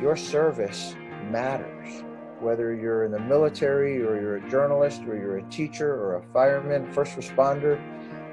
your service matters. Whether you're in the military or you're a journalist or you're a teacher or a fireman, first responder,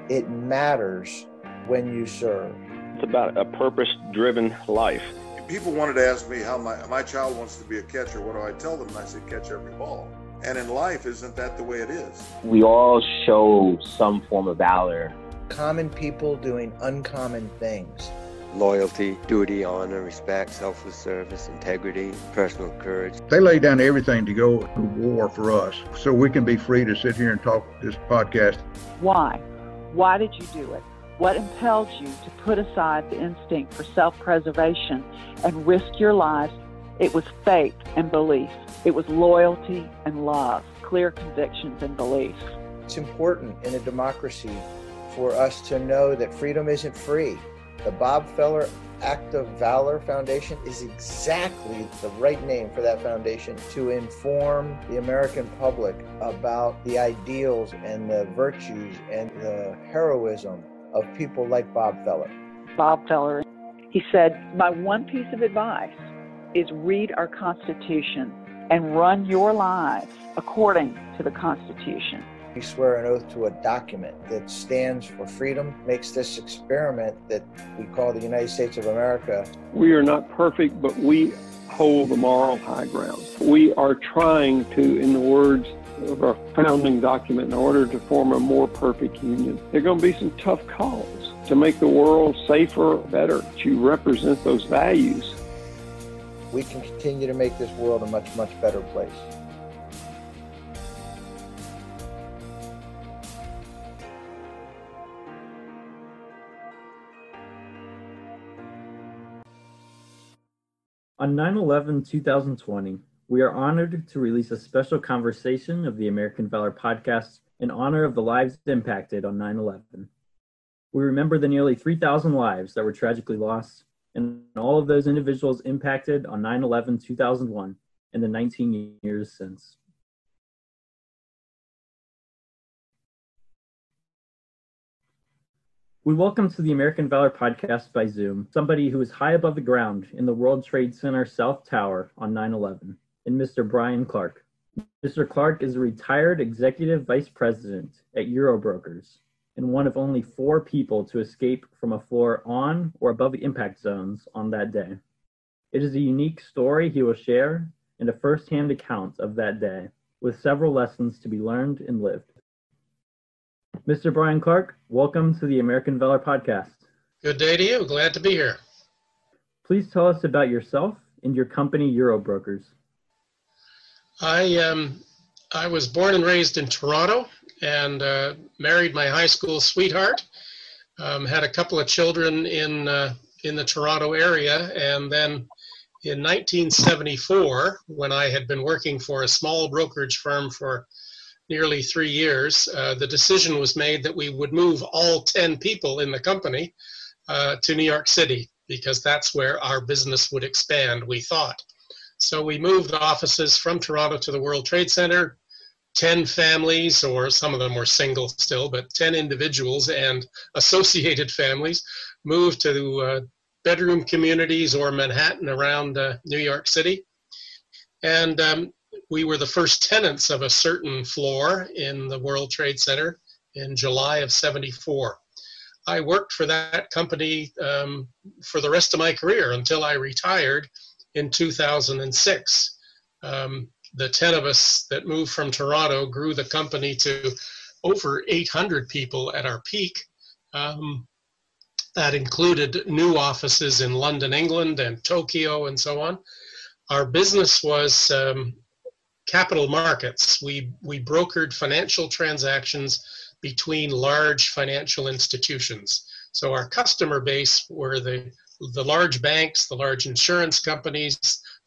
it matters when you serve. It's about a purpose driven life. People wanted to ask me how my, my child wants to be a catcher. What do I tell them? And I said, catch every ball. And in life, isn't that the way it is? We all show some form of valor. Common people doing uncommon things. Loyalty, duty, honor, respect, selfless service, integrity, personal courage. They lay down everything to go to war for us so we can be free to sit here and talk this podcast. Why? Why did you do it? What impelled you to put aside the instinct for self preservation and risk your lives? It was faith and belief. It was loyalty and love, clear convictions and beliefs. It's important in a democracy for us to know that freedom isn't free. The Bob Feller Act of Valor Foundation is exactly the right name for that foundation to inform the American public about the ideals and the virtues and the heroism of people like Bob Feller. Bob Feller, he said, My one piece of advice is read our Constitution and run your lives according to the Constitution. We swear an oath to a document that stands for freedom, makes this experiment that we call the United States of America. We are not perfect, but we hold the moral high ground. We are trying to, in the words of our founding document, in order to form a more perfect union, there are going to be some tough calls to make the world safer, better, to represent those values. We can continue to make this world a much, much better place. On 9 11 2020, we are honored to release a special conversation of the American Valor podcast in honor of the lives impacted on 9 11. We remember the nearly 3,000 lives that were tragically lost and all of those individuals impacted on 9 11 2001 and the 19 years since. We welcome to the American Valor podcast by Zoom somebody who is high above the ground in the World Trade Center South Tower on 9 11, and Mr. Brian Clark. Mr. Clark is a retired executive vice president at Eurobrokers and one of only four people to escape from a floor on or above the impact zones on that day. It is a unique story he will share and a first hand account of that day, with several lessons to be learned and lived. Mr. Brian Clark, welcome to the American Valor podcast. Good day to you. Glad to be here. Please tell us about yourself and your company, Eurobrokers. I um, I was born and raised in Toronto and uh, married my high school sweetheart. Um, had a couple of children in uh, in the Toronto area, and then in 1974, when I had been working for a small brokerage firm for nearly three years, uh, the decision was made that we would move all 10 people in the company uh, to New York City because that's where our business would expand, we thought. So we moved offices from Toronto to the World Trade Center. 10 families, or some of them were single still, but 10 individuals and associated families moved to uh, bedroom communities or Manhattan around uh, New York City. And um, we were the first tenants of a certain floor in the World Trade Center in July of 74. I worked for that company um, for the rest of my career until I retired in 2006. Um, the 10 of us that moved from Toronto grew the company to over 800 people at our peak. Um, that included new offices in London, England, and Tokyo, and so on. Our business was um, capital markets. We, we brokered financial transactions between large financial institutions. So our customer base were the, the large banks, the large insurance companies,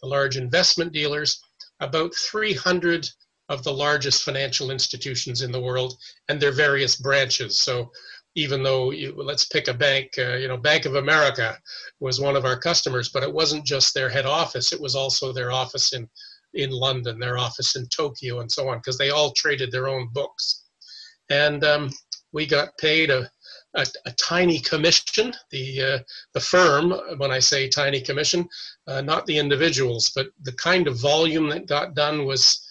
the large investment dealers, about 300 of the largest financial institutions in the world and their various branches. So even though you, let's pick a bank, uh, you know, Bank of America was one of our customers, but it wasn't just their head office, it was also their office in in London, their office in Tokyo, and so on, because they all traded their own books. And um, we got paid a a, a tiny commission. The uh, the firm, when I say tiny commission, uh, not the individuals, but the kind of volume that got done was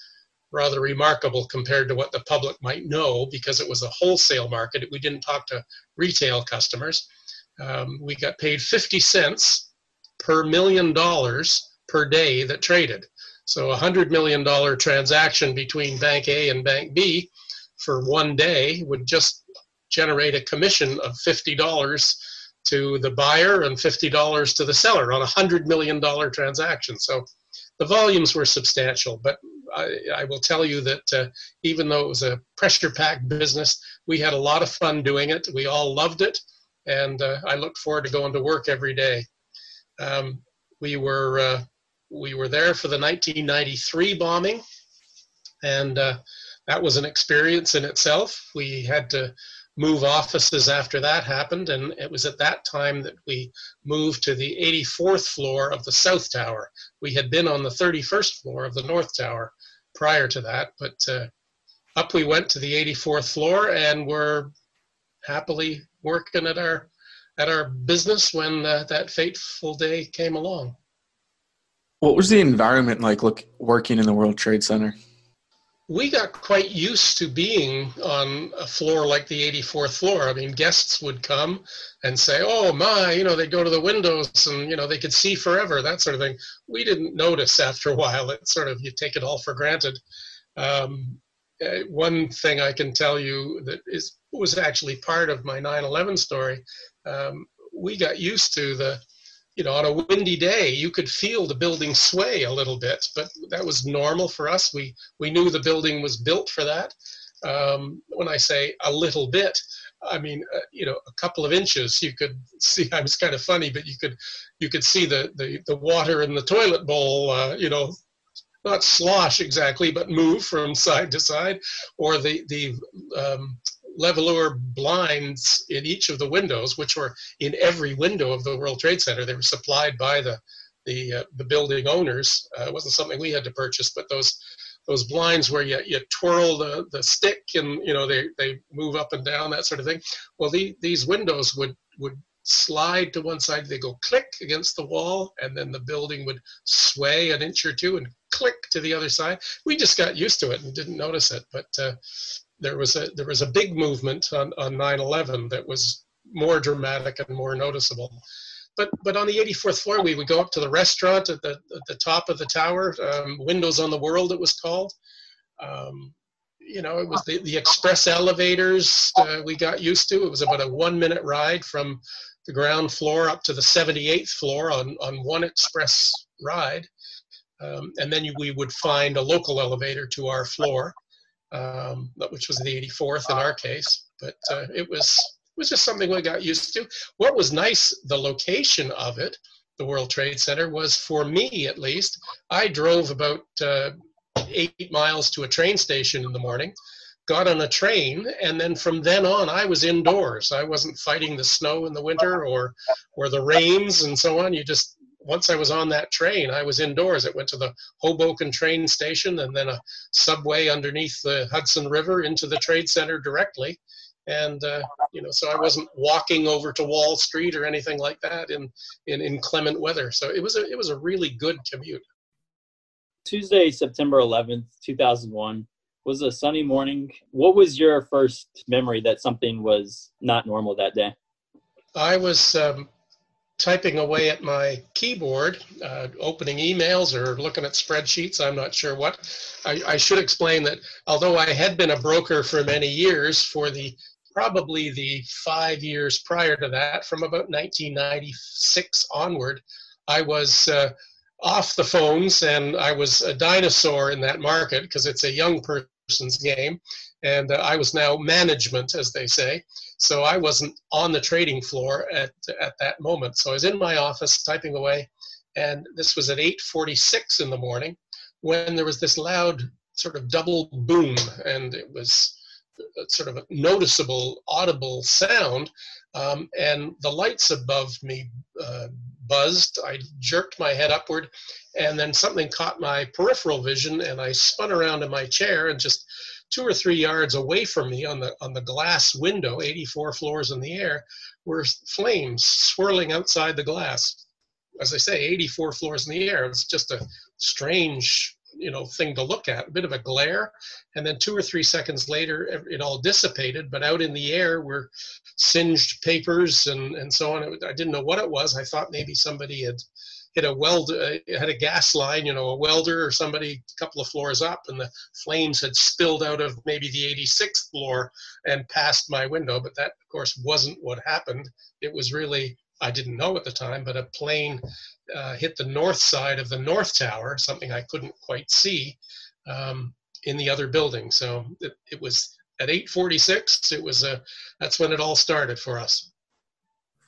rather remarkable compared to what the public might know because it was a wholesale market. We didn't talk to retail customers. Um, we got paid 50 cents per million dollars per day that traded. So a $100 million transaction between Bank A and Bank B for one day would just generate a commission of $50 to the buyer and $50 to the seller on a $100 million transaction. So the volumes were substantial, but I, I will tell you that uh, even though it was a pressure packed business, we had a lot of fun doing it. We all loved it, and uh, I looked forward to going to work every day. Um, we were uh, we were there for the 1993 bombing, and uh, that was an experience in itself. We had to move offices after that happened, and it was at that time that we moved to the 84th floor of the South Tower. We had been on the 31st floor of the North Tower prior to that, but uh, up we went to the 84th floor, and we're happily working at our at our business when uh, that fateful day came along. What was the environment like look, working in the World Trade Center? we got quite used to being on a floor like the 84th floor. I mean, guests would come and say, "Oh my," you know, they'd go to the windows and you know they could see forever, that sort of thing. We didn't notice after a while. It sort of you take it all for granted. Um, uh, one thing I can tell you that is was actually part of my 9/11 story. Um, we got used to the you know, on a windy day, you could feel the building sway a little bit, but that was normal for us. We we knew the building was built for that. Um, when I say a little bit, I mean uh, you know a couple of inches. You could see. I was kind of funny, but you could you could see the the, the water in the toilet bowl. Uh, you know, not slosh exactly, but move from side to side, or the the um, Levolor blinds in each of the windows, which were in every window of the World Trade Center. They were supplied by the the, uh, the building owners. Uh, it wasn't something we had to purchase, but those those blinds where you, you twirl the, the stick and you know they, they move up and down that sort of thing. Well, the, these windows would would slide to one side. They go click against the wall, and then the building would sway an inch or two and click to the other side. We just got used to it and didn't notice it. But uh, there was a there was a big movement on, on 9/11 that was more dramatic and more noticeable. But but on the 84th floor, we would go up to the restaurant at the at the top of the tower, um, Windows on the World, it was called. Um, you know, it was the, the express elevators uh, we got used to. It was about a one minute ride from the ground floor up to the 78th floor on, on one express ride. Um, and then we would find a local elevator to our floor um, which was the 84th in our case. But uh, it was it was just something we got used to. What was nice, the location of it, the World Trade Center, was for me at least. I drove about uh, eight miles to a train station in the morning, got on a train, and then from then on, I was indoors. I wasn't fighting the snow in the winter or or the rains and so on. You just once I was on that train, I was indoors. It went to the Hoboken train station and then a subway underneath the Hudson River into the trade center directly. And uh, you know, so I wasn't walking over to Wall Street or anything like that in, in inclement weather. So it was a it was a really good commute. Tuesday, September 11th, 2001 was a sunny morning. What was your first memory that something was not normal that day? I was um, typing away at my keyboard, uh, opening emails or looking at spreadsheets, I'm not sure what. I, I, should explain that although I had been a broker for many years, for the probably the five years prior to that, from about 1996 onward, I was uh, off the phones and I was a dinosaur in that market because it's a young person's game. And uh, I was now management, as they say. So I wasn't on the trading floor at, at that moment. So I was in my office typing away, and this was at 8:46 in the morning when there was this loud sort of double boom, and it was sort of a noticeable, audible sound, um, and the lights above me uh, buzzed. I jerked my head upward, and then something caught my peripheral vision, and I spun around in my chair and just two or three yards away from me on the on the glass window, 84 floors in the air, were flames swirling outside the glass. As I say, 84 floors in the air. It's just a strange you know thing to look at a bit of a glare and then two or three seconds later it all dissipated but out in the air were singed papers and and so on i didn't know what it was i thought maybe somebody had hit a weld uh, had a gas line you know a welder or somebody a couple of floors up and the flames had spilled out of maybe the 86th floor and past my window but that of course wasn't what happened it was really I didn't know at the time, but a plane uh, hit the north side of the north tower, something I couldn't quite see um, in the other building. So it, it was at 8:46. It was a that's when it all started for us.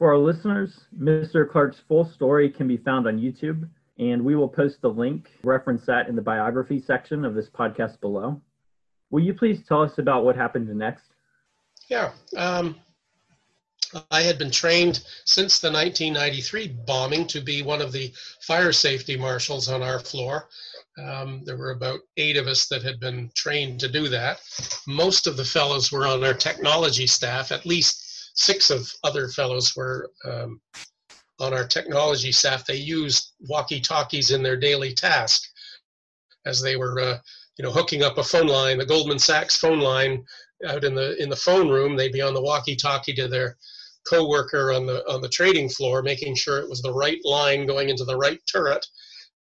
For our listeners, Mr. Clark's full story can be found on YouTube, and we will post the link, reference that in the biography section of this podcast below. Will you please tell us about what happened next? Yeah. Um, I had been trained since the 1993 bombing to be one of the fire safety marshals on our floor. Um, there were about eight of us that had been trained to do that. Most of the fellows were on our technology staff. At least six of other fellows were um, on our technology staff. They used walkie-talkies in their daily task as they were, uh, you know, hooking up a phone line, the Goldman Sachs phone line out in the in the phone room. They'd be on the walkie-talkie to their co-worker on the on the trading floor, making sure it was the right line going into the right turret.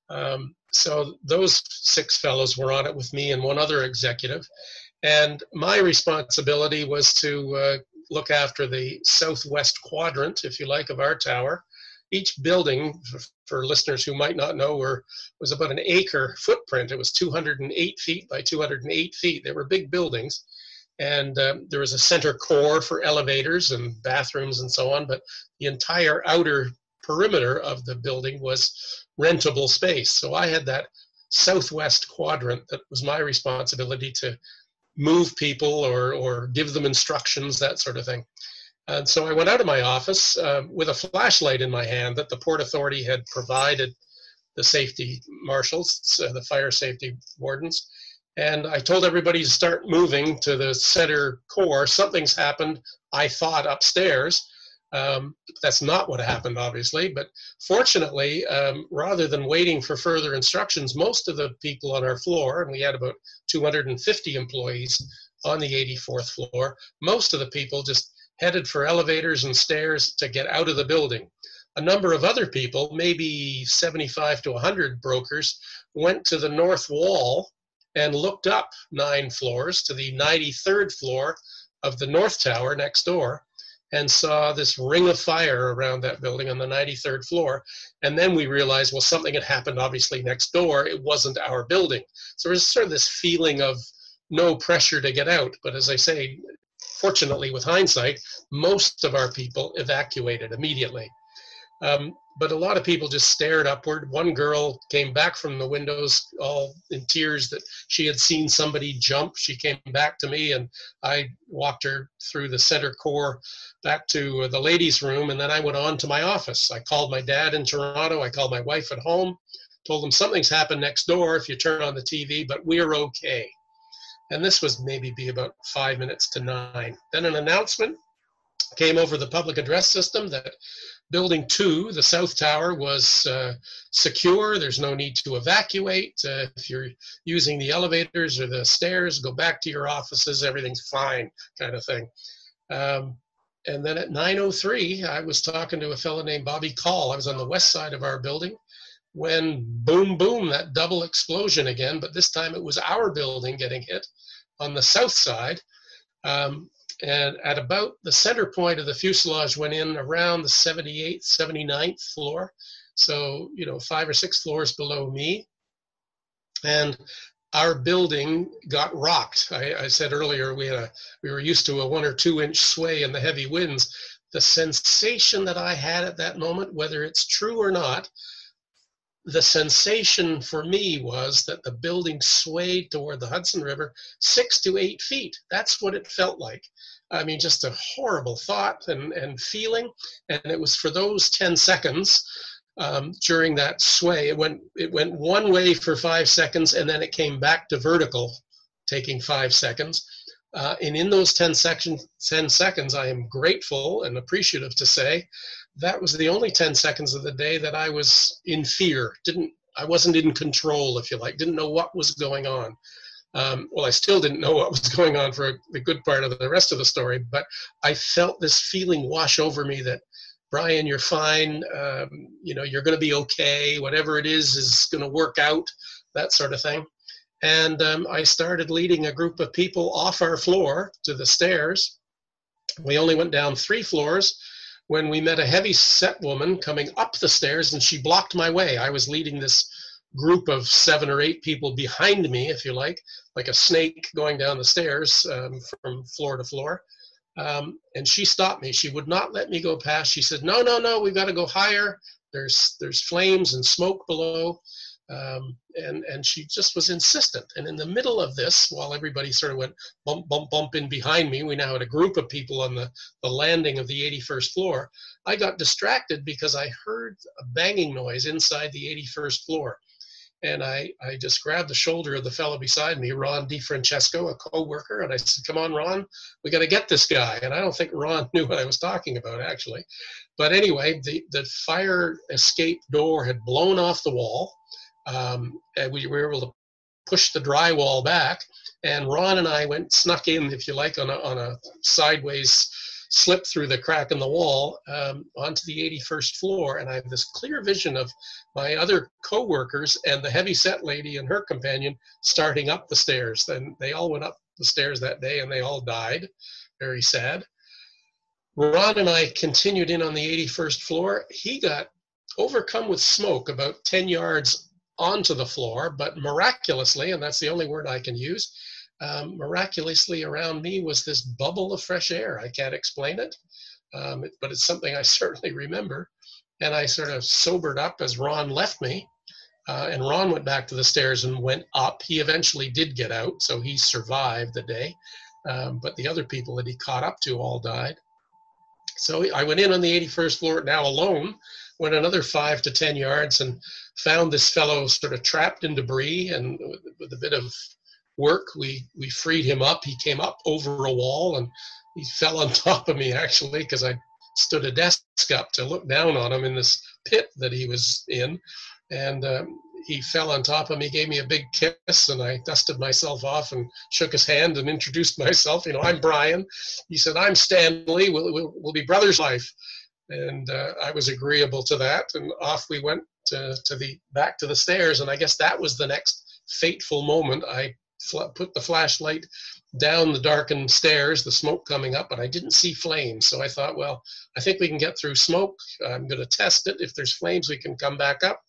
Um, so those six fellows were on it with me and one other executive, and my responsibility was to uh, look after the southwest quadrant, if you like, of our tower. Each building, for, listeners who might not know, were, was about an acre footprint. It was 208 feet by 208 feet. They were big buildings and um, there was a center core for elevators and bathrooms and so on but the entire outer perimeter of the building was rentable space so i had that southwest quadrant that was my responsibility to move people or, or give them instructions that sort of thing and so i went out of my office uh, with a flashlight in my hand that the port authority had provided the safety marshals uh, the fire safety wardens and I told everybody to start moving to the center core. Something's happened, I thought, upstairs. Um, that's not what happened, obviously. But fortunately, um, rather than waiting for further instructions, most of the people on our floor, and we had about 250 employees on the 84th floor, most of the people just headed for elevators and stairs to get out of the building. A number of other people, maybe 75 to 100 brokers, went to the north wall and looked up nine floors to the 93rd floor of the North Tower next door and saw this ring of fire around that building on the 93rd floor. And then we realized, well, something had happened obviously next door. It wasn't our building. So there's sort of this feeling of no pressure to get out. But as I say, fortunately, with hindsight, most of our people evacuated immediately. Um, but a lot of people just stared upward. One girl came back from the windows all in tears that she had seen somebody jump. She came back to me and I walked her through the center core back to the ladies' room and then I went on to my office. I called my dad in Toronto. I called my wife at home, told them something's happened next door if you turn on the TV, but we're okay. And this was maybe be about five minutes to nine. Then an announcement came over the public address system that Building two, the south tower, was uh, secure. There's no need to evacuate. Uh, if you're using the elevators or the stairs, go back to your offices. Everything's fine, kind of thing. Um, and then at 9:03, I was talking to a fellow named Bobby Coll. I was on the west side of our building when boom, boom, that double explosion again. But this time it was our building getting hit on the south side. Um, and at about the center point of the fuselage went in around the 78th, 79th floor. So, you know, five or six floors below me. And our building got rocked. I, I said earlier we had a, we were used to a one or two inch sway in the heavy winds. The sensation that I had at that moment, whether it's true or not, the sensation for me was that the building swayed toward the Hudson River six to eight feet. That's what it felt like. I mean, just a horrible thought and, and feeling. And it was for those 10 seconds um, during that sway. It went, it went one way for five seconds and then it came back to vertical taking five seconds. Uh, and in those 10, section, 10 seconds, I am grateful and appreciative to say that was the only 10 seconds of the day that I was in fear. Didn't I wasn't in control, if you like. Didn't know what was going on. Um, well, I still didn't know what was going on for a good part of the rest of the story, but I felt this feeling wash over me that Brian, you're fine. Um, you know, you're going to be okay. Whatever it is is going to work out. That sort of thing. And um, I started leading a group of people off our floor to the stairs. We only went down three floors when we met a heavy set woman coming up the stairs and she blocked my way. I was leading this group of seven or eight people behind me, if you like, like a snake going down the stairs um, from floor to floor. Um, and she stopped me. She would not let me go past. She said, "No, no, no. We've got to go higher. There's there's flames and smoke below." Um, and and she just was insistent. And in the middle of this, while everybody sort of went bump bump bump in behind me, we now had a group of people on the the landing of the 81st floor. I got distracted because I heard a banging noise inside the 81st floor. And I, I just grabbed the shoulder of the fellow beside me, Ron DiFrancesco, a co-worker, and I said, "Come on, Ron, we got to get this guy." And I don't think Ron knew what I was talking about actually, but anyway, the the fire escape door had blown off the wall um, we were able to push the drywall back. And Ron and I went snuck in, if you like, on a, on a sideways slip through the crack in the wall um, onto the 81st floor. And I have this clear vision of my other co-workers and the heavy set lady and her companion starting up the stairs. And they all went up the stairs that day and they all died. Very sad. Ron and I continued in on the 81st floor. He got overcome with smoke about 10 yards onto the floor, but miraculously, and that's the only word I can use, um, miraculously around me was this bubble of fresh air. I can't explain it, um, but it's something I certainly remember. And I sort of sobered up as Ron left me. Uh, and Ron went back to the stairs and went up. He eventually did get out, so he survived the day. Um, but the other people that he caught up to all died. So I went in on the 81st floor, now alone, went another five to 10 yards and found this fellow sort of trapped in debris. And with a bit of work, we, we freed him up. He came up over a wall and he fell on top of me actually because I stood a desk up to look down on him in this pit that he was in. And um, he fell on top of me, gave me a big kiss, and I dusted myself off and shook his hand and introduced myself. You know, I'm Brian. He said, I'm Stanley. We'll, we'll, we'll be brothers life and uh, I was agreeable to that. And off we went to, to the back to the stairs. And I guess that was the next fateful moment. I fl- put the flashlight down the darkened stairs, the smoke coming up, but I didn't see flames. So I thought, well, I think we can get through smoke. I'm going to test it. If there's flames, we can come back up.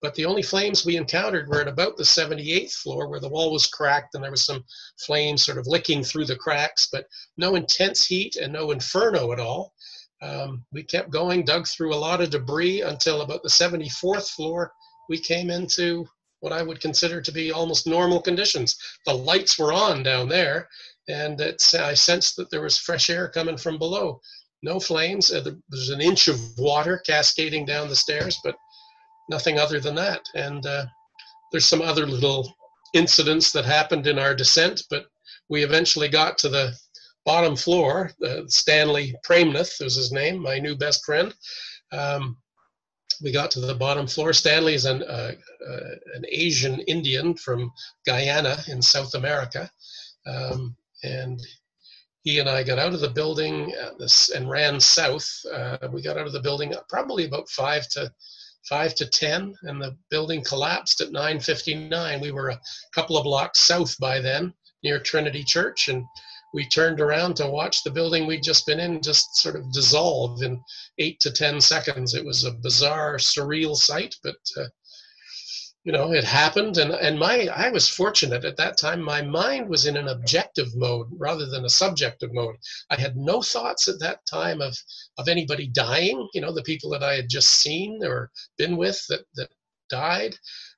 But the only flames we encountered were at about the 78th floor where the wall was cracked and there was some flames sort of licking through the cracks, but no intense heat and no inferno at all. Um, we kept going, dug through a lot of debris until about the 74th floor. We came into what I would consider to be almost normal conditions. The lights were on down there, and it's, I sensed that there was fresh air coming from below. No flames. Uh, there's an inch of water cascading down the stairs, but nothing other than that. And uh, there's some other little incidents that happened in our descent, but we eventually got to the bottom floor. Uh, Stanley Praimnath was his name, my new best friend. Um, we got to the bottom floor. Stanley is an, uh, uh, an Asian Indian from Guyana in South America. Um, and he and I got out of the building this, and ran south. Uh, we got out of the building probably about five to five to ten, and the building collapsed at 9:59. We were a couple of blocks south by then, near Trinity Church, and we turned around to watch the building we'd just been in just sort of dissolve in eight to ten seconds. It was a bizarre, surreal sight, but uh, you know it happened. And and my I was fortunate at that time. My mind was in an objective mode rather than a subjective mode. I had no thoughts at that time of of anybody dying. You know, the people that I had just seen or been with that that died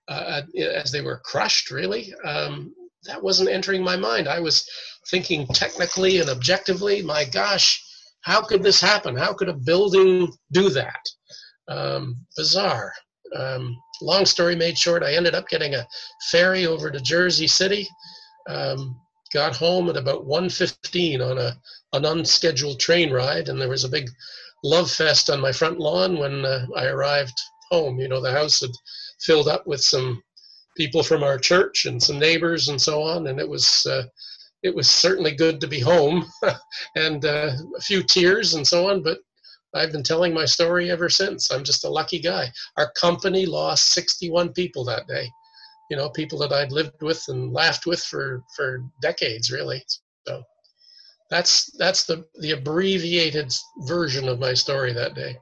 uh, as they were crushed. Really. Um, that wasn't entering my mind. I was thinking technically and objectively, my gosh, how could this happen? How could a building do that? Um, bizarre. Um, long story made short, I ended up getting a ferry over to Jersey City. Um, got home at about 1.15 on a an unscheduled train ride, and there was a big love fest on my front lawn when uh, I arrived home. You know, the house had filled up with some people from our church and some neighbors and so on, and it was uh, it was certainly good to be home, and uh, a few tears and so on. But I've been telling my story ever since. I'm just a lucky guy. Our company lost 61 people that day. You know, people that I'd lived with and laughed with for for decades, really. So that's that's the the abbreviated version of my story that day.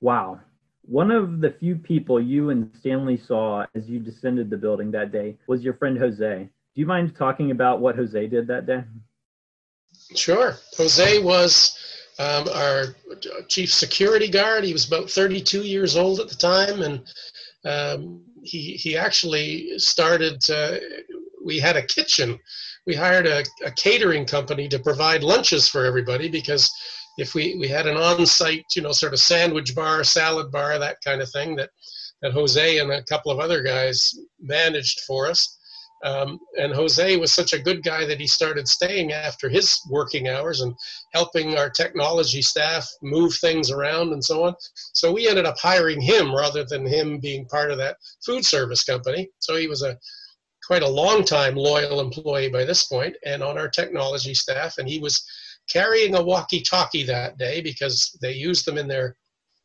Wow. One of the few people you and Stanley saw as you descended the building that day was your friend Jose. Do you mind talking about what Jose did that day? Sure. Jose was um, our chief security guard. He was about 32 years old at the time, and um, he he actually started. Uh, we had a kitchen. We hired a, a catering company to provide lunches for everybody because if we, we had an on-site, you know, sort of sandwich bar, salad bar, that kind of thing that, that Jose and a couple of other guys managed for us. Um, and Jose was such a good guy that he started staying after his working hours and helping our technology staff move things around and so on. So we ended up hiring him rather than him being part of that food service company. So he was a quite a long time loyal employee by this point and on our technology staff. And he was carrying a walkie-talkie that day because they used them in their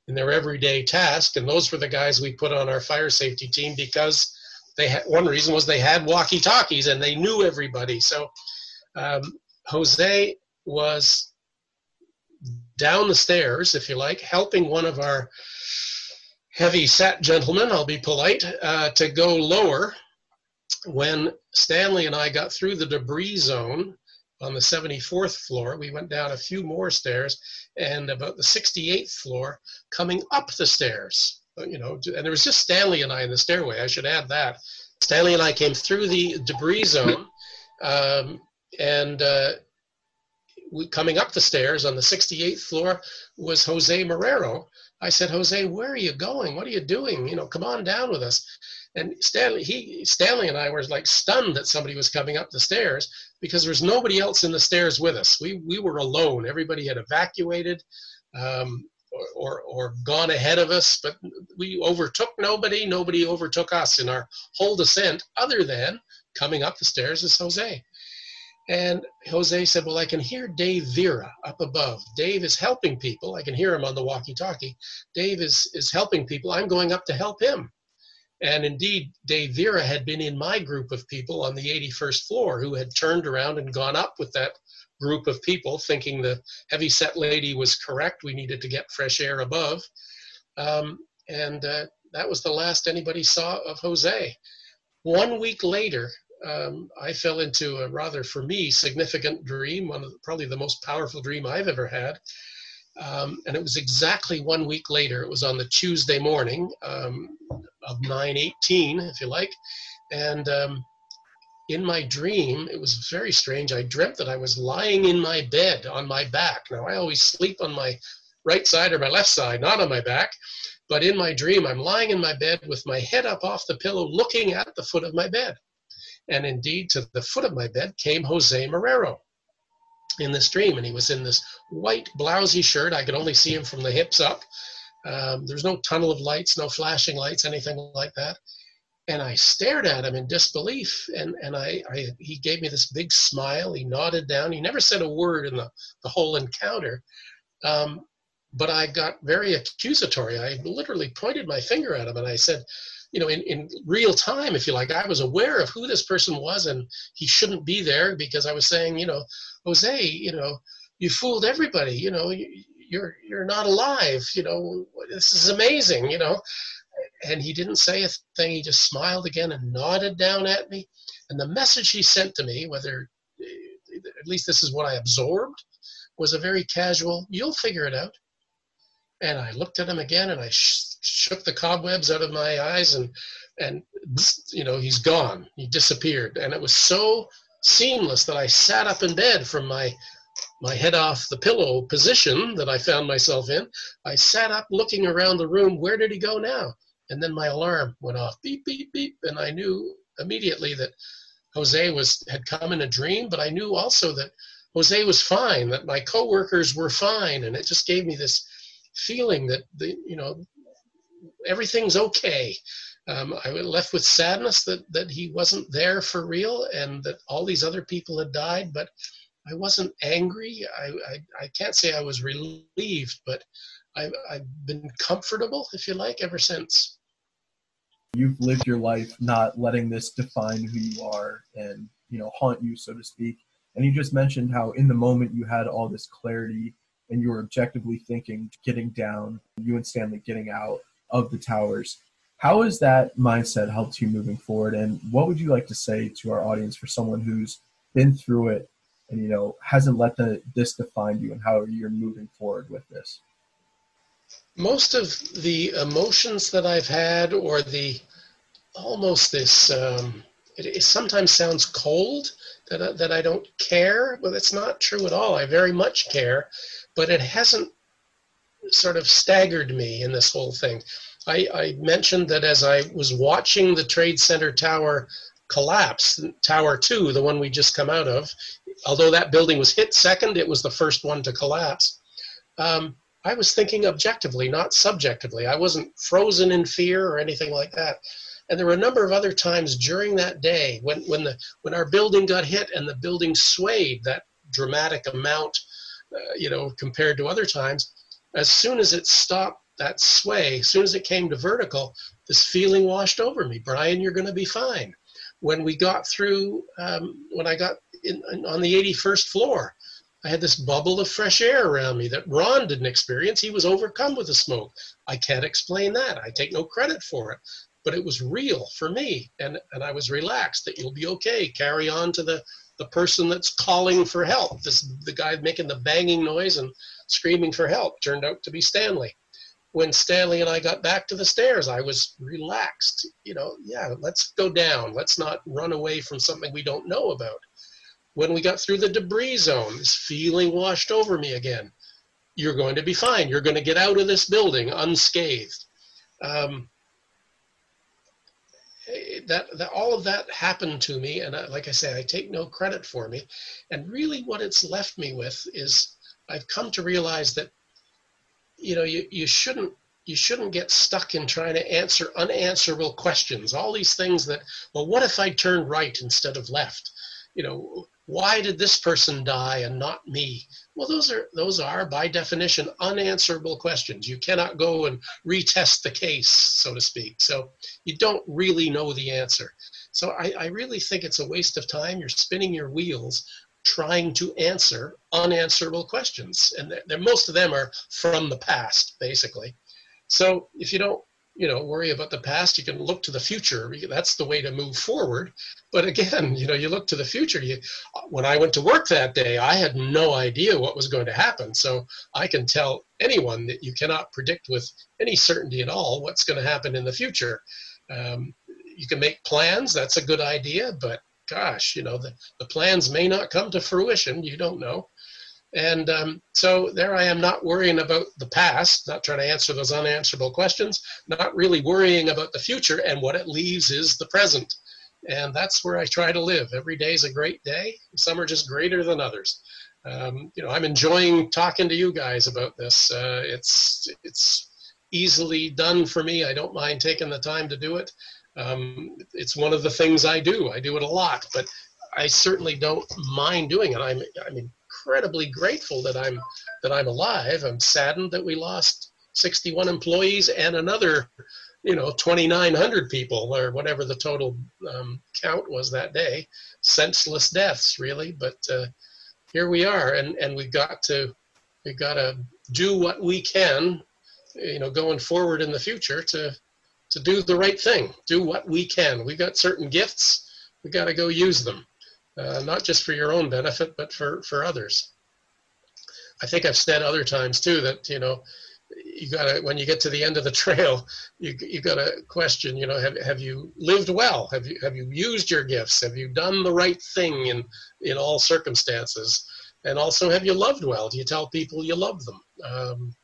in their everyday task. And those were the guys we put on our fire safety team because they had one reason was they had walkie-talkies and they knew everybody. So um, jose was down the stairs if you like helping one of our heavy set gentlemen i'll be polite uh, to go lower when stanley and i got through the debris zone on the 74th floor. We went down a few more stairs and about the 68th floor coming up the stairs. Uh, you know, and there was just Stanley and I in the stairway. I should add that. Stanley and I came through the debris zone um, and uh, we, coming up the stairs on the 68th floor was Jose Marrero. I said, Jose, where are you going? What are you doing? You know, come on down with us. And Stanley, he, Stanley and I were like stunned that somebody was coming up the stairs because there was nobody else in the stairs with us. We, we were alone. Everybody had evacuated um, or, or, or gone ahead of us, but we overtook nobody. Nobody overtook us in our whole descent other than coming up the stairs is Jose. And Jose said, Well, I can hear Dave Vera up above. Dave is helping people. I can hear him on the walkie talkie. Dave is, is helping people. I'm going up to help him. And indeed, Dave Vera had been in my group of people on the 81st floor who had turned around and gone up with that group of people, thinking the heavy set lady was correct. We needed to get fresh air above. Um, and uh, that was the last anybody saw of Jose. One week later, um, I fell into a rather, for me, significant dream, one of the, probably the most powerful dream I've ever had. Um, and it was exactly one week later. It was on the Tuesday morning um, of 918, if you like. And um, in my dream, it was very strange. I dreamt that I was lying in my bed on my back. Now, I always sleep on my right side or my left side, not on my back. But in my dream, I'm lying in my bed with my head up off the pillow, looking at the foot of my bed. And indeed, to the foot of my bed came Jose Marrero in this dream. And he was in this white blousy shirt. I could only see him from the hips up. Um, there's no tunnel of lights, no flashing lights, anything like that. And I stared at him in disbelief. And, and I, I, he gave me this big smile. He nodded down. He never said a word in the, the whole encounter. Um, but I got very accusatory. I literally pointed my finger at him and I said, you know, in, in real time, if you like, I was aware of who this person was and he shouldn't be there because I was saying, you know, Jose, you know, you fooled everybody, you know, you're, you're not alive, you know, this is amazing, you know. And he didn't say a thing. He just smiled again and nodded down at me. And the message he sent to me, whether at least this is what I absorbed, was a very casual, you'll figure it out. And I looked at him again and I sh- shook the cobwebs out of my eyes and, and, you know, he's gone. He disappeared. And it was so seamless that I sat up in bed from my, my head off the pillow position that I found myself in. I sat up looking around the room. Where did he go now? And then my alarm went off beep, beep, beep. And I knew immediately that Jose was had come in a dream, but I knew also that Jose was fine, that my coworkers were fine, and it just gave me this feeling that the you know everything's okay. Um, I was left with sadness that that he wasn't there for real, and that all these other people had died. But I wasn't angry. I I, I can't say I was relieved, but I've, I've been comfortable, if you like, ever since. You've lived your life not letting this define who you are and you know haunt you, so to speak. And you just mentioned how in the moment you had all this clarity and you were objectively thinking, getting down, you and Stanley getting out of the towers. How has that mindset helped you moving forward? And what would you like to say to our audience for someone who's been through it and you know hasn't let the, this define you and how you're moving forward with this? Most of the emotions that I've had, or the almost this, um, it, it sometimes sounds cold that I, that I don't care, but it's not true at all. I very much care, but it hasn't sort of staggered me in this whole thing. I, I mentioned that as I was watching the Trade Center Tower collapse, Tower 2, the one we just come out of, although that building was hit second, it was the first one to collapse. Um, I was thinking objectively, not subjectively. I wasn't frozen in fear or anything like that. And there were a number of other times during that day when, when, the, when our building got hit and the building swayed that dramatic amount, uh, you know, compared to other times, as soon as it stopped that sway, as soon as it came to vertical, this feeling washed over me. Brian, you're going to be fine. When we got through, um, when I got in, on the 81st floor, I had this bubble of fresh air around me that Ron didn't experience. He was overcome with the smoke. I can't explain that. I take no credit for it. But it was real for me. And, and I was relaxed that you'll be okay. Carry on to the, the person that's calling for help. This the guy making the banging noise and screaming for help turned out to be Stanley. When Stanley and I got back to the stairs, I was relaxed. You know, yeah, let's go down. Let's not run away from something we don't know about. When we got through the debris zone, this feeling washed over me again. You're going to be fine. You're going to get out of this building unscathed. Um, that, that all of that happened to me, and I, like I say, I take no credit for me. And really, what it's left me with is I've come to realize that you know you, you shouldn't you shouldn't get stuck in trying to answer unanswerable questions all these things that well what if i turned right instead of left you know why did this person die and not me? Well those are those are by definition unanswerable questions. You cannot go and retest the case so to speak. So you don't really know the answer. So i, I really think it's a waste of time. You're spinning your wheels trying to answer unanswerable questions. And they're, they're, most of them are from the past basically. So if you don't you know worry about the past you can look to the future that's the way to move forward but again you know you look to the future you when i went to work that day i had no idea what was going to happen so i can tell anyone that you cannot predict with any certainty at all what's going to happen in the future um, you can make plans that's a good idea but gosh, you know, the, the plans may not come to fruition. You don't know. And um, so there I am, not worrying about the past, not trying to answer those unanswerable questions, not really worrying about the future. And what it leaves is the present. And that's where I try to live. Every day is a great day. Some are just greater than others. Um, you know, I'm enjoying talking to you guys about this. Uh, it's it's easily done for me. I don't mind taking the time to do it. Um, it's one of the things I do. I do it a lot, but I certainly don't mind doing it. I'm I'm incredibly grateful that I'm that I'm alive. I'm saddened that we lost 61 employees and another, you know, 2,900 people or whatever the total um, count was that day. Senseless deaths, really. But uh, here we are, and and we've got to we've got to do what we can, you know, going forward in the future to to do the right thing, do what we can. We've got certain gifts, we got to go use them, uh, not just for your own benefit, but for, for others. I think I've said other times too that, you know, you got to, when you get to the end of the trail, you, you got to question, you know, have, have you lived well? Have you, have you used your gifts? Have you done the right thing in, in all circumstances? And also, have you loved well? Do you tell people you love them? Um,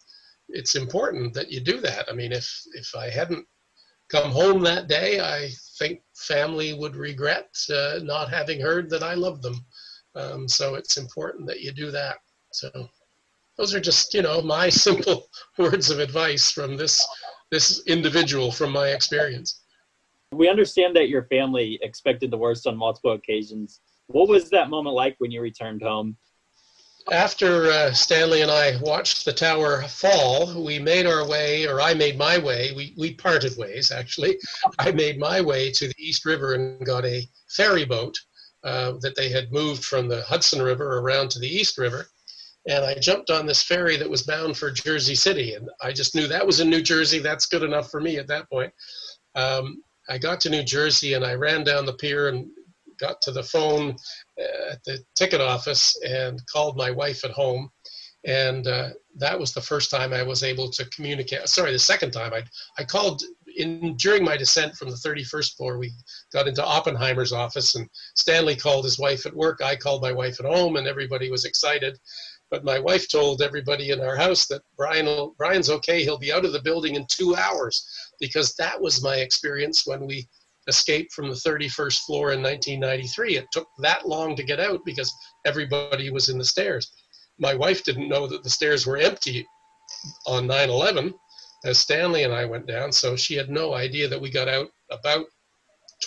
it's important that you do that. I mean, if if I hadn't come home that day, I think family would regret uh, not having heard that I love them. Um, so it's important that you do that. So those are just you know my simple words of advice from this this individual from my experience. We understand that your family expected the worst on multiple occasions. What was that moment like when you returned home? After uh, Stanley and I watched the tower fall, we made our way, or I made my way. We, we parted ways, actually. I made my way to the East River and got a ferry boat uh, that they had moved from the Hudson River around to the East River. And I jumped on this ferry that was bound for Jersey City. And I just knew that was in New Jersey. That's good enough for me at that point. Um, I got to New Jersey and I ran down the pier and got to the phone uh, at the ticket office and called my wife at home. And uh, that was the first time I was able to communicate. Sorry, the second time I, I called in during my descent from the 31st floor. We got into Oppenheimer's office, and Stanley called his wife at work. I called my wife at home, and everybody was excited. But my wife told everybody in our house that Brian Brian's okay. He'll be out of the building in two hours because that was my experience when we escaped from the 31st floor in 1993. It took that long to get out because everybody was in the stairs. My wife didn't know that the stairs were empty on 9 11 as Stanley and I went down, so she had no idea that we got out about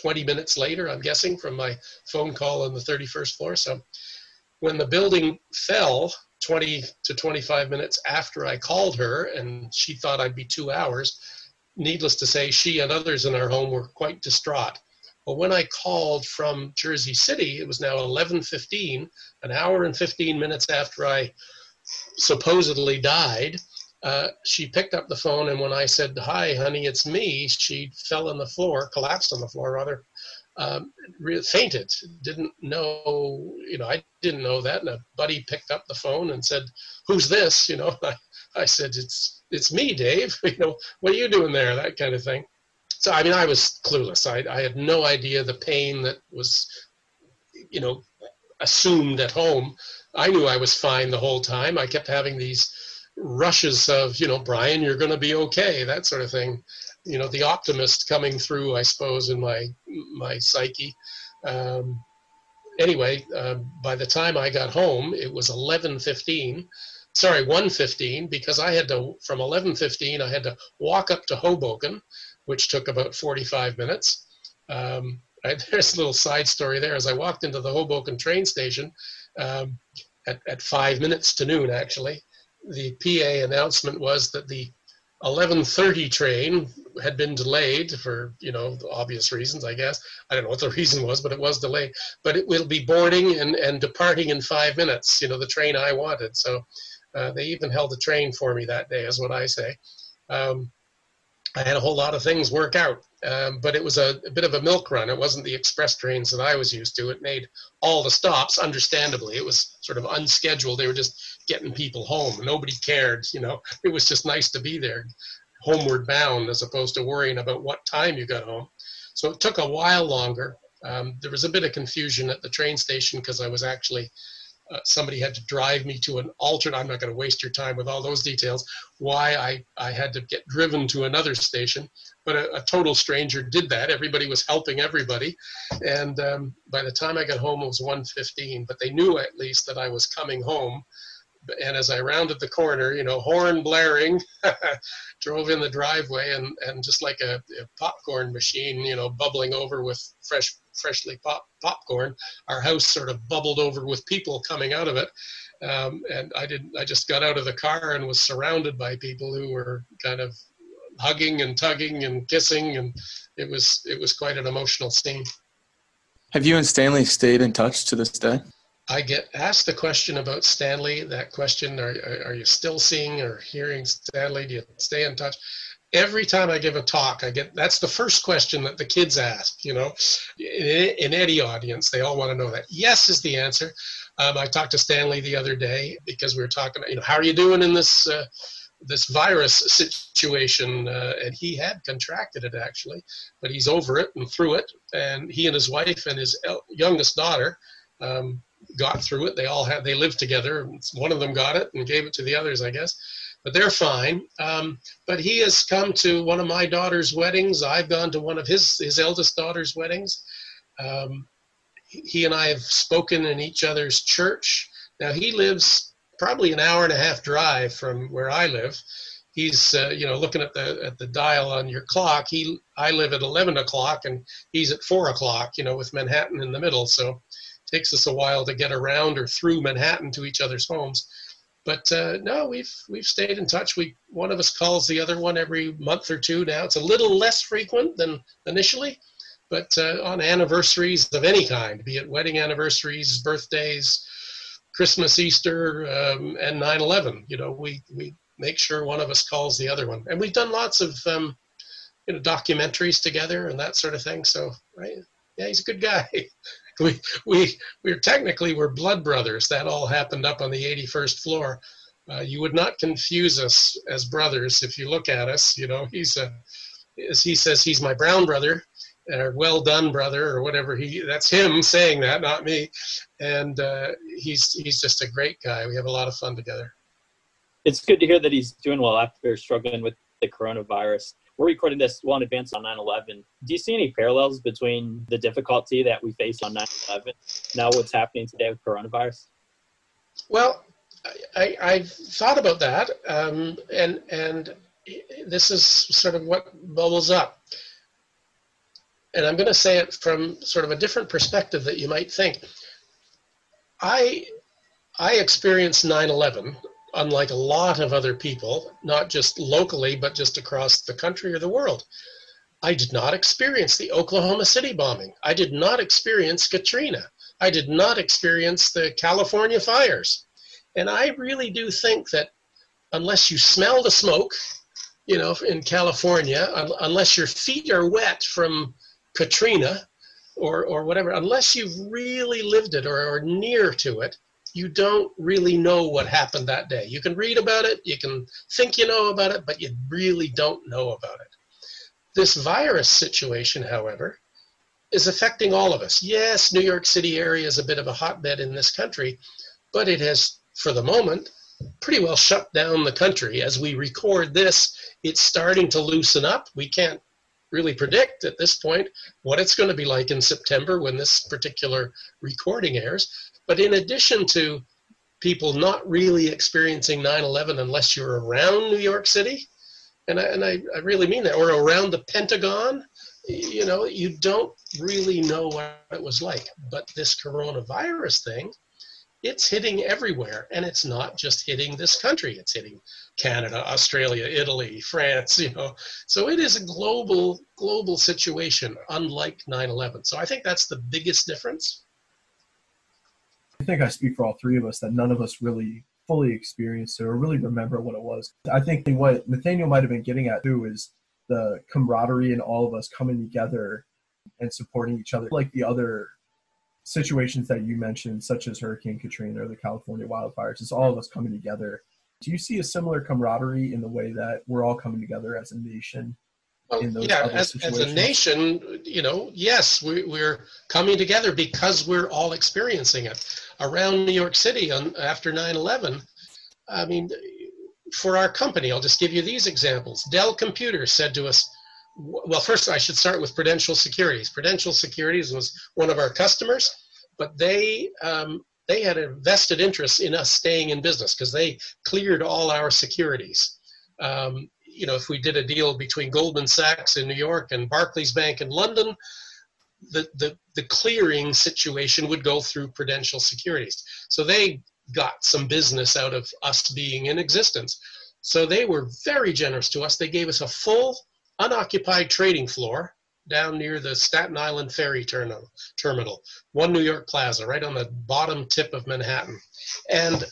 20 minutes later, I'm guessing, from my phone call on the 31st floor. So when the building fell 20 to 25 minutes after I called her, and she thought I'd be two hours, needless to say, she and others in our home were quite distraught. But when I called from Jersey City, it was now 11:15, an hour and 15 minutes after I supposedly died. Uh, she picked up the phone, and when I said, "Hi, honey, it's me," she fell on the floor, collapsed on the floor rather, um, fainted. Didn't know, you know, I didn't know that. And a buddy picked up the phone and said, "Who's this?" You know, I, I said, "It's it's me, Dave. you know, what are you doing there? That kind of thing. So, I mean, I was clueless. I, I had no idea the pain that was, you know, assumed at home. I knew I was fine the whole time. I kept having these rushes of, you know, Brian, you're going to be okay, that sort of thing. You know, the optimist coming through, I suppose, in my my psyche. Um, anyway, uh, by the time I got home, it was 11:15 sorry, 115, because I had to, from 1115, I had to walk up to Hoboken, which took about 45 minutes. Um, I, there's a little side story there. As I walked into the Hoboken train station um, at, at five minutes to noon, actually, the PA announcement was that the 11:30 train had been delayed for you know obvious reasons i guess i don't know what the reason was but it was delayed but it will be boarding and, and departing in five minutes you know the train i wanted so uh, they even held a train for me that day, is what I say. Um, I had a whole lot of things work out, um, but it was a, a, bit of a milk run. It wasn't the express trains that I was used to. It made all the stops, understandably. It was sort of unscheduled. They were just getting people home. Nobody cared, you know. It was just nice to be there, homeward bound, as opposed to worrying about what time you got home. So it took a while longer. Um, there was a bit of confusion at the train station because I was actually uh, somebody had to drive me to an alternate. I'm not going to waste your time with all those details. Why I, I had to get driven to another station, but a, a total stranger did that. Everybody was helping everybody, and um, by the time I got home, it was 1:15. But they knew at least that I was coming home. And as I rounded the corner, you know, horn blaring, drove in the driveway, and, and just like a, a popcorn machine, you know, bubbling over with fresh freshly pop, popcorn, our house sort of bubbled over with people coming out of it. Um, and I didn't. I just got out of the car and was surrounded by people who were kind of hugging and tugging and kissing, and it was it was quite an emotional scene. Have you and Stanley stayed in touch to this day? I get asked the question about Stanley. That question: Are are you still seeing or hearing Stanley? Do you stay in touch? every time I give a talk, I get that's the first question that the kids ask. You know, in, in any audience, they all want to know that. Yes is the answer. Um, I talked to Stanley the other day because we were talking. You know, how are you doing in this uh, this virus situation? Uh, and he had contracted it actually, but he's over it and through it. And he and his wife and his youngest daughter. Um, got through it. They all had they lived together. One of them got it and gave it to the others, I guess but they're fine. Um, but he has come to one of my daughter's weddings. I've gone to one of his his eldest daughter's weddings. Um, he and I have spoken in each other's church. Now he lives probably an hour and a half drive from where I live. He's uh, you know looking at the at the dial on your clock. He I live at eleven o'clock and he's at four o'clock. You know with Manhattan in the middle, so takes us a while to get around or through Manhattan to each other's homes. But uh, no, we've we've stayed in touch. We one of us calls the other one every month or two now. It's a little less frequent than initially, but uh, on anniversaries of any kind, be it wedding anniversaries, birthdays, Christmas, Easter, um, and 9/11, you know, we we make sure one of us calls the other one, and we've done lots of um, you know documentaries together and that sort of thing. So right, yeah, he's a good guy. we we we're technically we're blood brothers. That all happened up on the 81st floor. Uh, you would not confuse us as brothers if you look at us. You know, he's a as he says he's my brown brother or well done brother or whatever he that's him saying that not me and uh, he's he's just a great guy we have a lot of fun together it's good to hear that he's doing well after struggling with the coronavirus we're recording this well in advance on 9-11 do you see any parallels between the difficulty that we faced on 9-11 now what's happening today with coronavirus? Well i have thought about that um, and and this is sort of what bubbles up. And I'm going to say it from sort of a different perspective that you might think. I I experienced 9/11 unlike a lot of other people, not just locally but just across the country or the world. I did not experience the Oklahoma City bombing. I did not experience Katrina. I did not experience the California fires. And I really do think that unless you smell the smoke, you know, in California, un- unless your feet are wet from Katrina or, or whatever, unless you've really lived it or are near to it, you don't really know what happened that day. You can read about it, you can think you know about it, but you really don't know about it. This virus situation, however, is affecting all of us. Yes, New York City area is a bit of a hotbed in this country, but it has, for the moment, pretty well shut down the country. As we record this, it's starting to loosen up. We can't really predict at this point what it's going to be like in September when this particular recording airs. But in addition to people not really experiencing 9 11 unless you're around New York City, and I, and I, I really mean that, or around the Pentagon, you know, you don't really know what it was like. But this coronavirus thing, it's hitting everywhere and it's not just hitting this country. It's hitting canada australia italy france you know. So it is a global global situation unlike 9-11 so i think that's the biggest difference i think i speak for all three of us that none of us really fully experienced it or really remember what it was i think what nathaniel might have been getting at too is the camaraderie and all of us coming together and supporting each other like the other situations that you mentioned, such as Hurricane Katrina or the California wildfires, it's all of us coming together. Do you see a similar camaraderie in the way that we're all coming together as a nation? Well, yeah, as, as, a nation, you know, yes, we, we're coming together because we're all experiencing it. Around New York City on, after 9 11, I mean, for our company, I'll just give you these examples. Dell Computers said to us, well, first I should start with Prudential Securities. Prudential Securities was one of our customers, but they um, they had a vested interest in us staying in business because they cleared all our securities. Um, you know, if we did a deal between Goldman Sachs in New York and Barclays Bank in London, the, the, the clearing situation would go through Prudential Securities. So they got some business out of us being in existence. So they were very generous to us. They gave us a full unoccupied trading floor down near the Staten Island ferry terminal, terminal, One New York Plaza, right on the bottom tip of Manhattan. And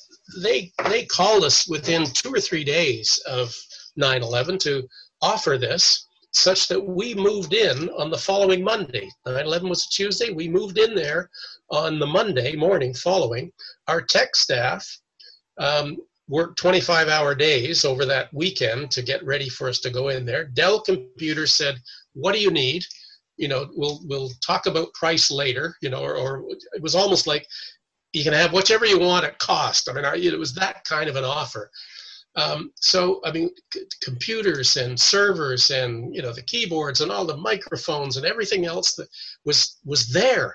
they they called us within two or three days of 9/11 to offer this, such that we moved in on the following Monday. 9/11 was a Tuesday. We moved in there on the Monday morning following. Our tech staff um, worked 25 hour days over that weekend to get ready for us to go in there. Dell Computers said, "What do you need?" You know, we'll we'll talk about price later. You know, or, or it was almost like you can have whichever you want at cost. I mean, it was that kind of an offer. Um, so I mean, c- computers and servers and you know the keyboards and all the microphones and everything else that was was there.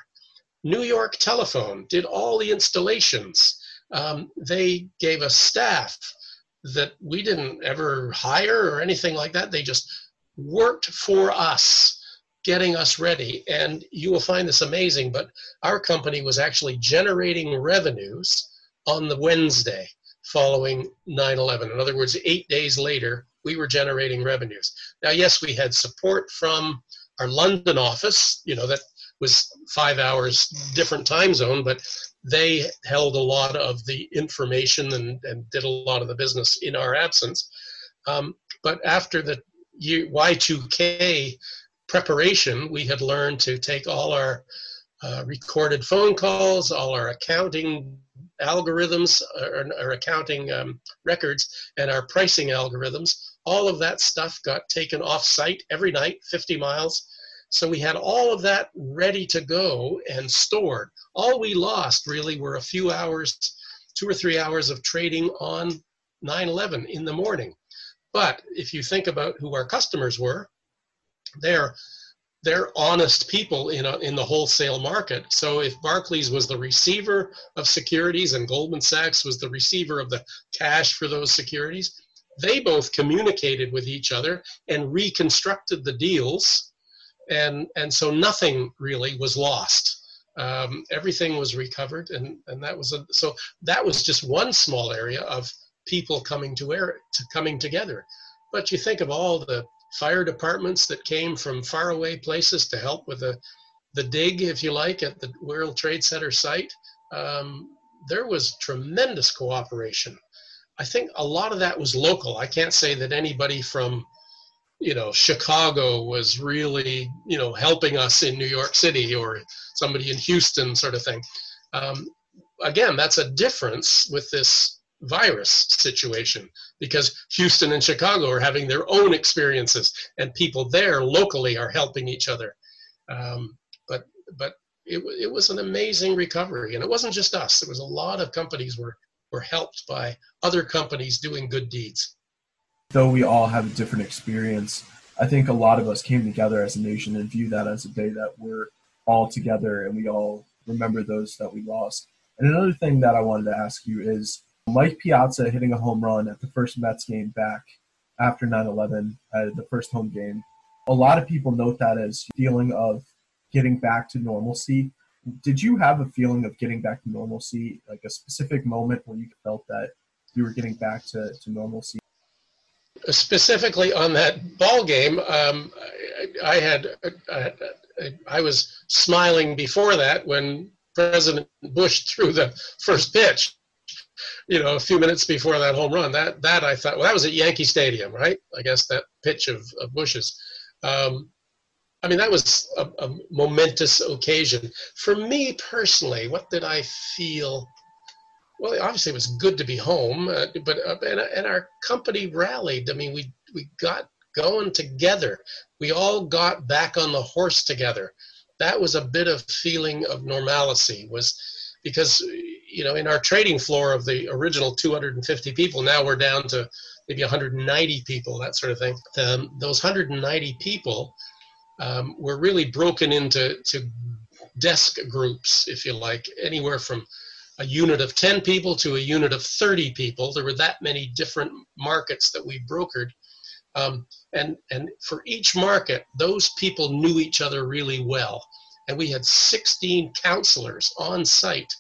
New York Telephone did all the installations. Um, they gave us staff that we didn't ever hire or anything like that. They just worked for us, getting us ready. And you will find this amazing, but our company was actually generating revenues on the Wednesday following 9 11. In other words, eight days later, we were generating revenues. Now, yes, we had support from our London office, you know, that was five hours different time zone, but they held a lot of the information and, and did a lot of the business in our absence. Um, but after the Y2K preparation, we had learned to take all our uh, recorded phone calls, all our accounting algorithms, or, or accounting um, records, and our pricing algorithms. All of that stuff got taken off site every night, 50 miles. So we had all of that ready to go and stored. All we lost really were a few hours, two or three hours of trading on 9 11 in the morning. But if you think about who our customers were, they're they're honest people in a, in the wholesale market. So if Barclays was the receiver of securities and Goldman Sachs was the receiver of the cash for those securities, they both communicated with each other and reconstructed the deals, and and so nothing really was lost. Um, everything was recovered, and and that was a, so that was just one small area of people coming to air to coming together. But you think of all the fire departments that came from faraway places to help with the, the dig, if you like, at the World Trade Center site. Um, there was tremendous cooperation. I think a lot of that was local. I can't say that anybody from, you know, Chicago was really, you know, helping us in New York City or somebody in Houston, sort of thing. Um, again, that's a difference with this virus situation because Houston and Chicago are having their own experiences, and people there locally are helping each other. Um, but but it, it was an amazing recovery, and it wasn't just us. There was a lot of companies were were helped by other companies doing good deeds. Though we all have a different experience, I think a lot of us came together as a nation and view that as a day that we're all together and we all remember those that we lost. And another thing that I wanted to ask you is Mike Piazza hitting a home run at the first Mets game back after 9/11, uh, the first home game. A lot of people note that as feeling of getting back to normalcy. Did you have a feeling of getting back to normalcy, like a specific moment where you felt that you were getting back to, to normalcy? Specifically on that ball game, um, I, I had I, I was smiling before that when President Bush threw the first pitch you know, a few minutes before that home run. That that I thought, well, that was at Yankee Stadium, right? I guess that pitch of, of Bush's. Um, I mean, that was a, a, momentous occasion for me personally. What did I feel? Well, obviously it was good to be home, uh, but uh, and, and our company rallied. I mean, we we got going together. We all got back on the horse together. That was a bit of feeling of normalcy. Was because you know in our trading floor of the original 250 people now we're down to maybe 190 people that sort of thing. Um, those 190 people um, were really broken into to desk groups if you like anywhere from a unit of 10 people to a unit of 30 people. There were that many different markets that we brokered. Um, and and for each market those people knew each other really well and we had 16 counselors on site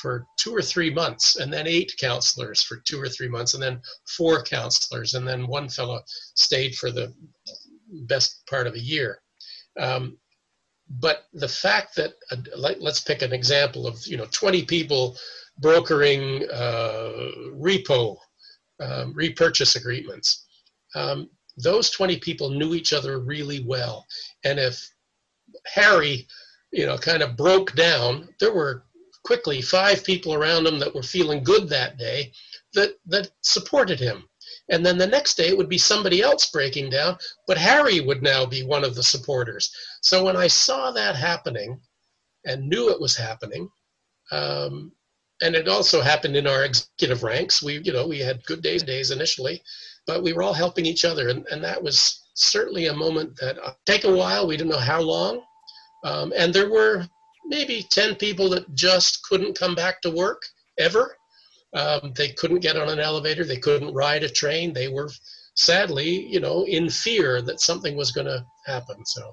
for two or three months, and then eight counselors for two or three months, and then four counselors, and then one fellow stayed for the best part of a year. Um, but the fact that, uh, like, let's pick an example of you know 20 people brokering uh, repo um, repurchase agreements. Um, those 20 people knew each other really well, and if Harry, you know, kind of broke down, there were quickly five people around him that were feeling good that day that, that supported him. And then the next day it would be somebody else breaking down, but Harry would now be one of the supporters. So when I saw that happening and knew it was happening, um, and it also happened in our executive ranks. We, you know, we had good days, days initially, but we were all helping each other, and, and that was certainly a moment that uh, take a while. We didn't know how long, um, and there were maybe ten people that just couldn't come back to work ever. Um, they couldn't get on an elevator. They couldn't ride a train. They were sadly, you know, in fear that something was going to happen. So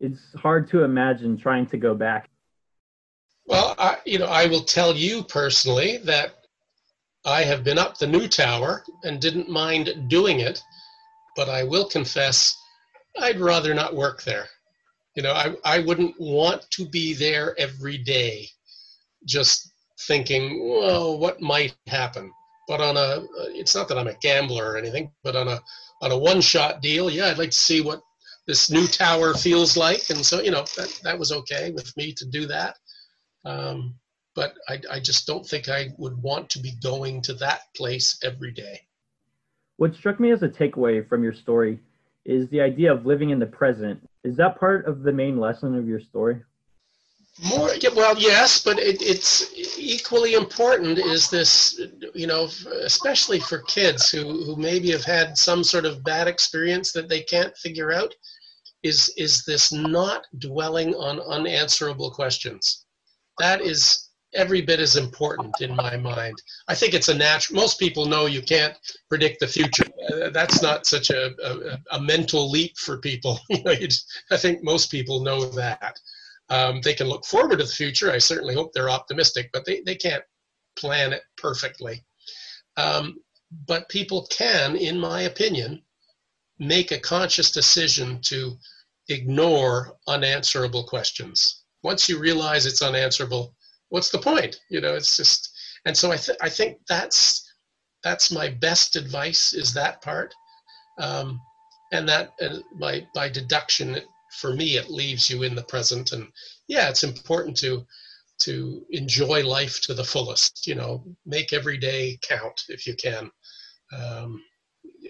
it's hard to imagine trying to go back. Well, I, you know, I will tell you personally that I have been up the new tower and didn't mind doing it, but I will confess I'd rather not work there. You know, I, I wouldn't want to be there every day just thinking, well, what might happen? But on a, it's not that I'm a gambler or anything, but on a, on a one-shot deal, yeah, I'd like to see what this new tower feels like, and so you know that that was okay with me to do that. Um, but I, I just don't think I would want to be going to that place every day. What struck me as a takeaway from your story is the idea of living in the present. Is that part of the main lesson of your story? More, well, yes, but it, it's equally important. Is this, you know, especially for kids who who maybe have had some sort of bad experience that they can't figure out, is is this not dwelling on unanswerable questions? That is every bit as important in my mind. I think it's a natural. Most people know you can't predict the future. Uh, that's not such a, a, a mental leap for people. I think most people know that. Um, they can look forward to the future. I certainly hope they're optimistic, but they, they can't plan it perfectly. Um, but people can, in my opinion, make a conscious decision to ignore unanswerable questions. Once you realize it's unanswerable, what's the point? You know, it's just, and so I, th- I think that's that's my best advice is that part, um, and that uh, by by deduction, for me it leaves you in the present. And yeah it's important to to enjoy life to the fullest you know make every day count if you can. Um,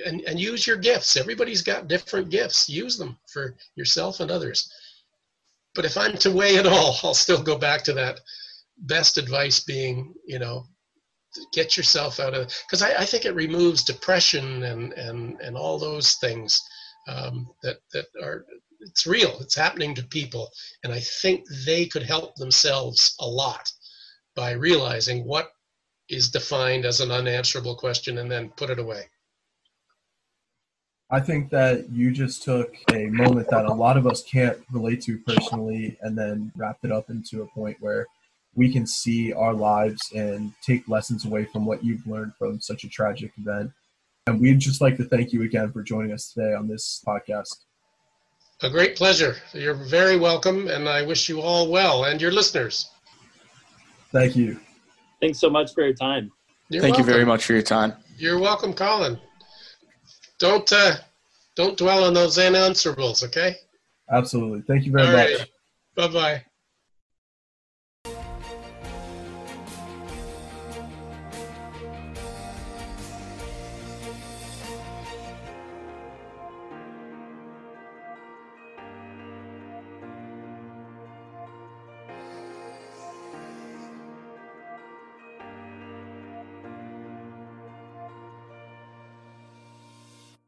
and and use your gifts. Everybody's got different gifts. Use them for yourself and others. But if i'm to weigh it all i'll still go back to that best advice being you know get yourself out of because I, I, think it removes depression and and and all those things um, that that are it's real. It's happening to people, and I think they could help themselves a lot by realizing what is defined as an unanswerable question and then put it away. I think that you just took a moment that a lot of us can't relate to personally and then wrapped it up into a point where we can see our lives and take lessons away from what you've learned from such a tragic event. And we'd just like to thank you again for joining us today on this podcast. A great pleasure. You're very welcome, and I wish you all well and your listeners. Thank you. Thanks so much for your time. You're Thank welcome. you very much for your time. You're welcome, Colin. Don't uh, don't dwell on those unanswerables, okay? Absolutely. Thank you very all much. Right. Bye bye.